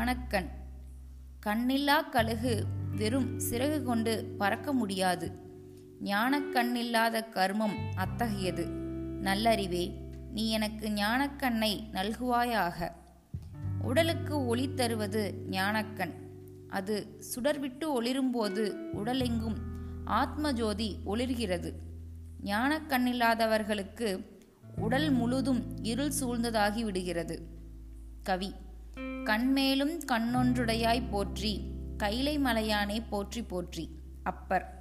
ஞானக்கண் கண்ணில்லா கழுகு வெறும் சிறகு கொண்டு பறக்க முடியாது. ஞானக்கண்ணில்லாத கர்மம் அத்தகையது. நல்லறிவே நீ எனக்கு ஞானக்கண்ணை நல்குவாயாக. உடலுக்கு ஒளி தருவது ஞானக்கண். அது சுடர்விட்டு ஒளிரும்போது உடலெங்கும் ஆத்ம ஜோதி ஒளிர்கிறது ஞானக்கண்ணில்லாதவர்களுக்கு உடல் முழுதும் இருள் சூழ்ந்ததாகி விடுகிறது. கவி கண்மேலும் கண்ணொன்றுடையாய் போற்றி கைலை மலையானே போற்றி போற்றி அப்பர்.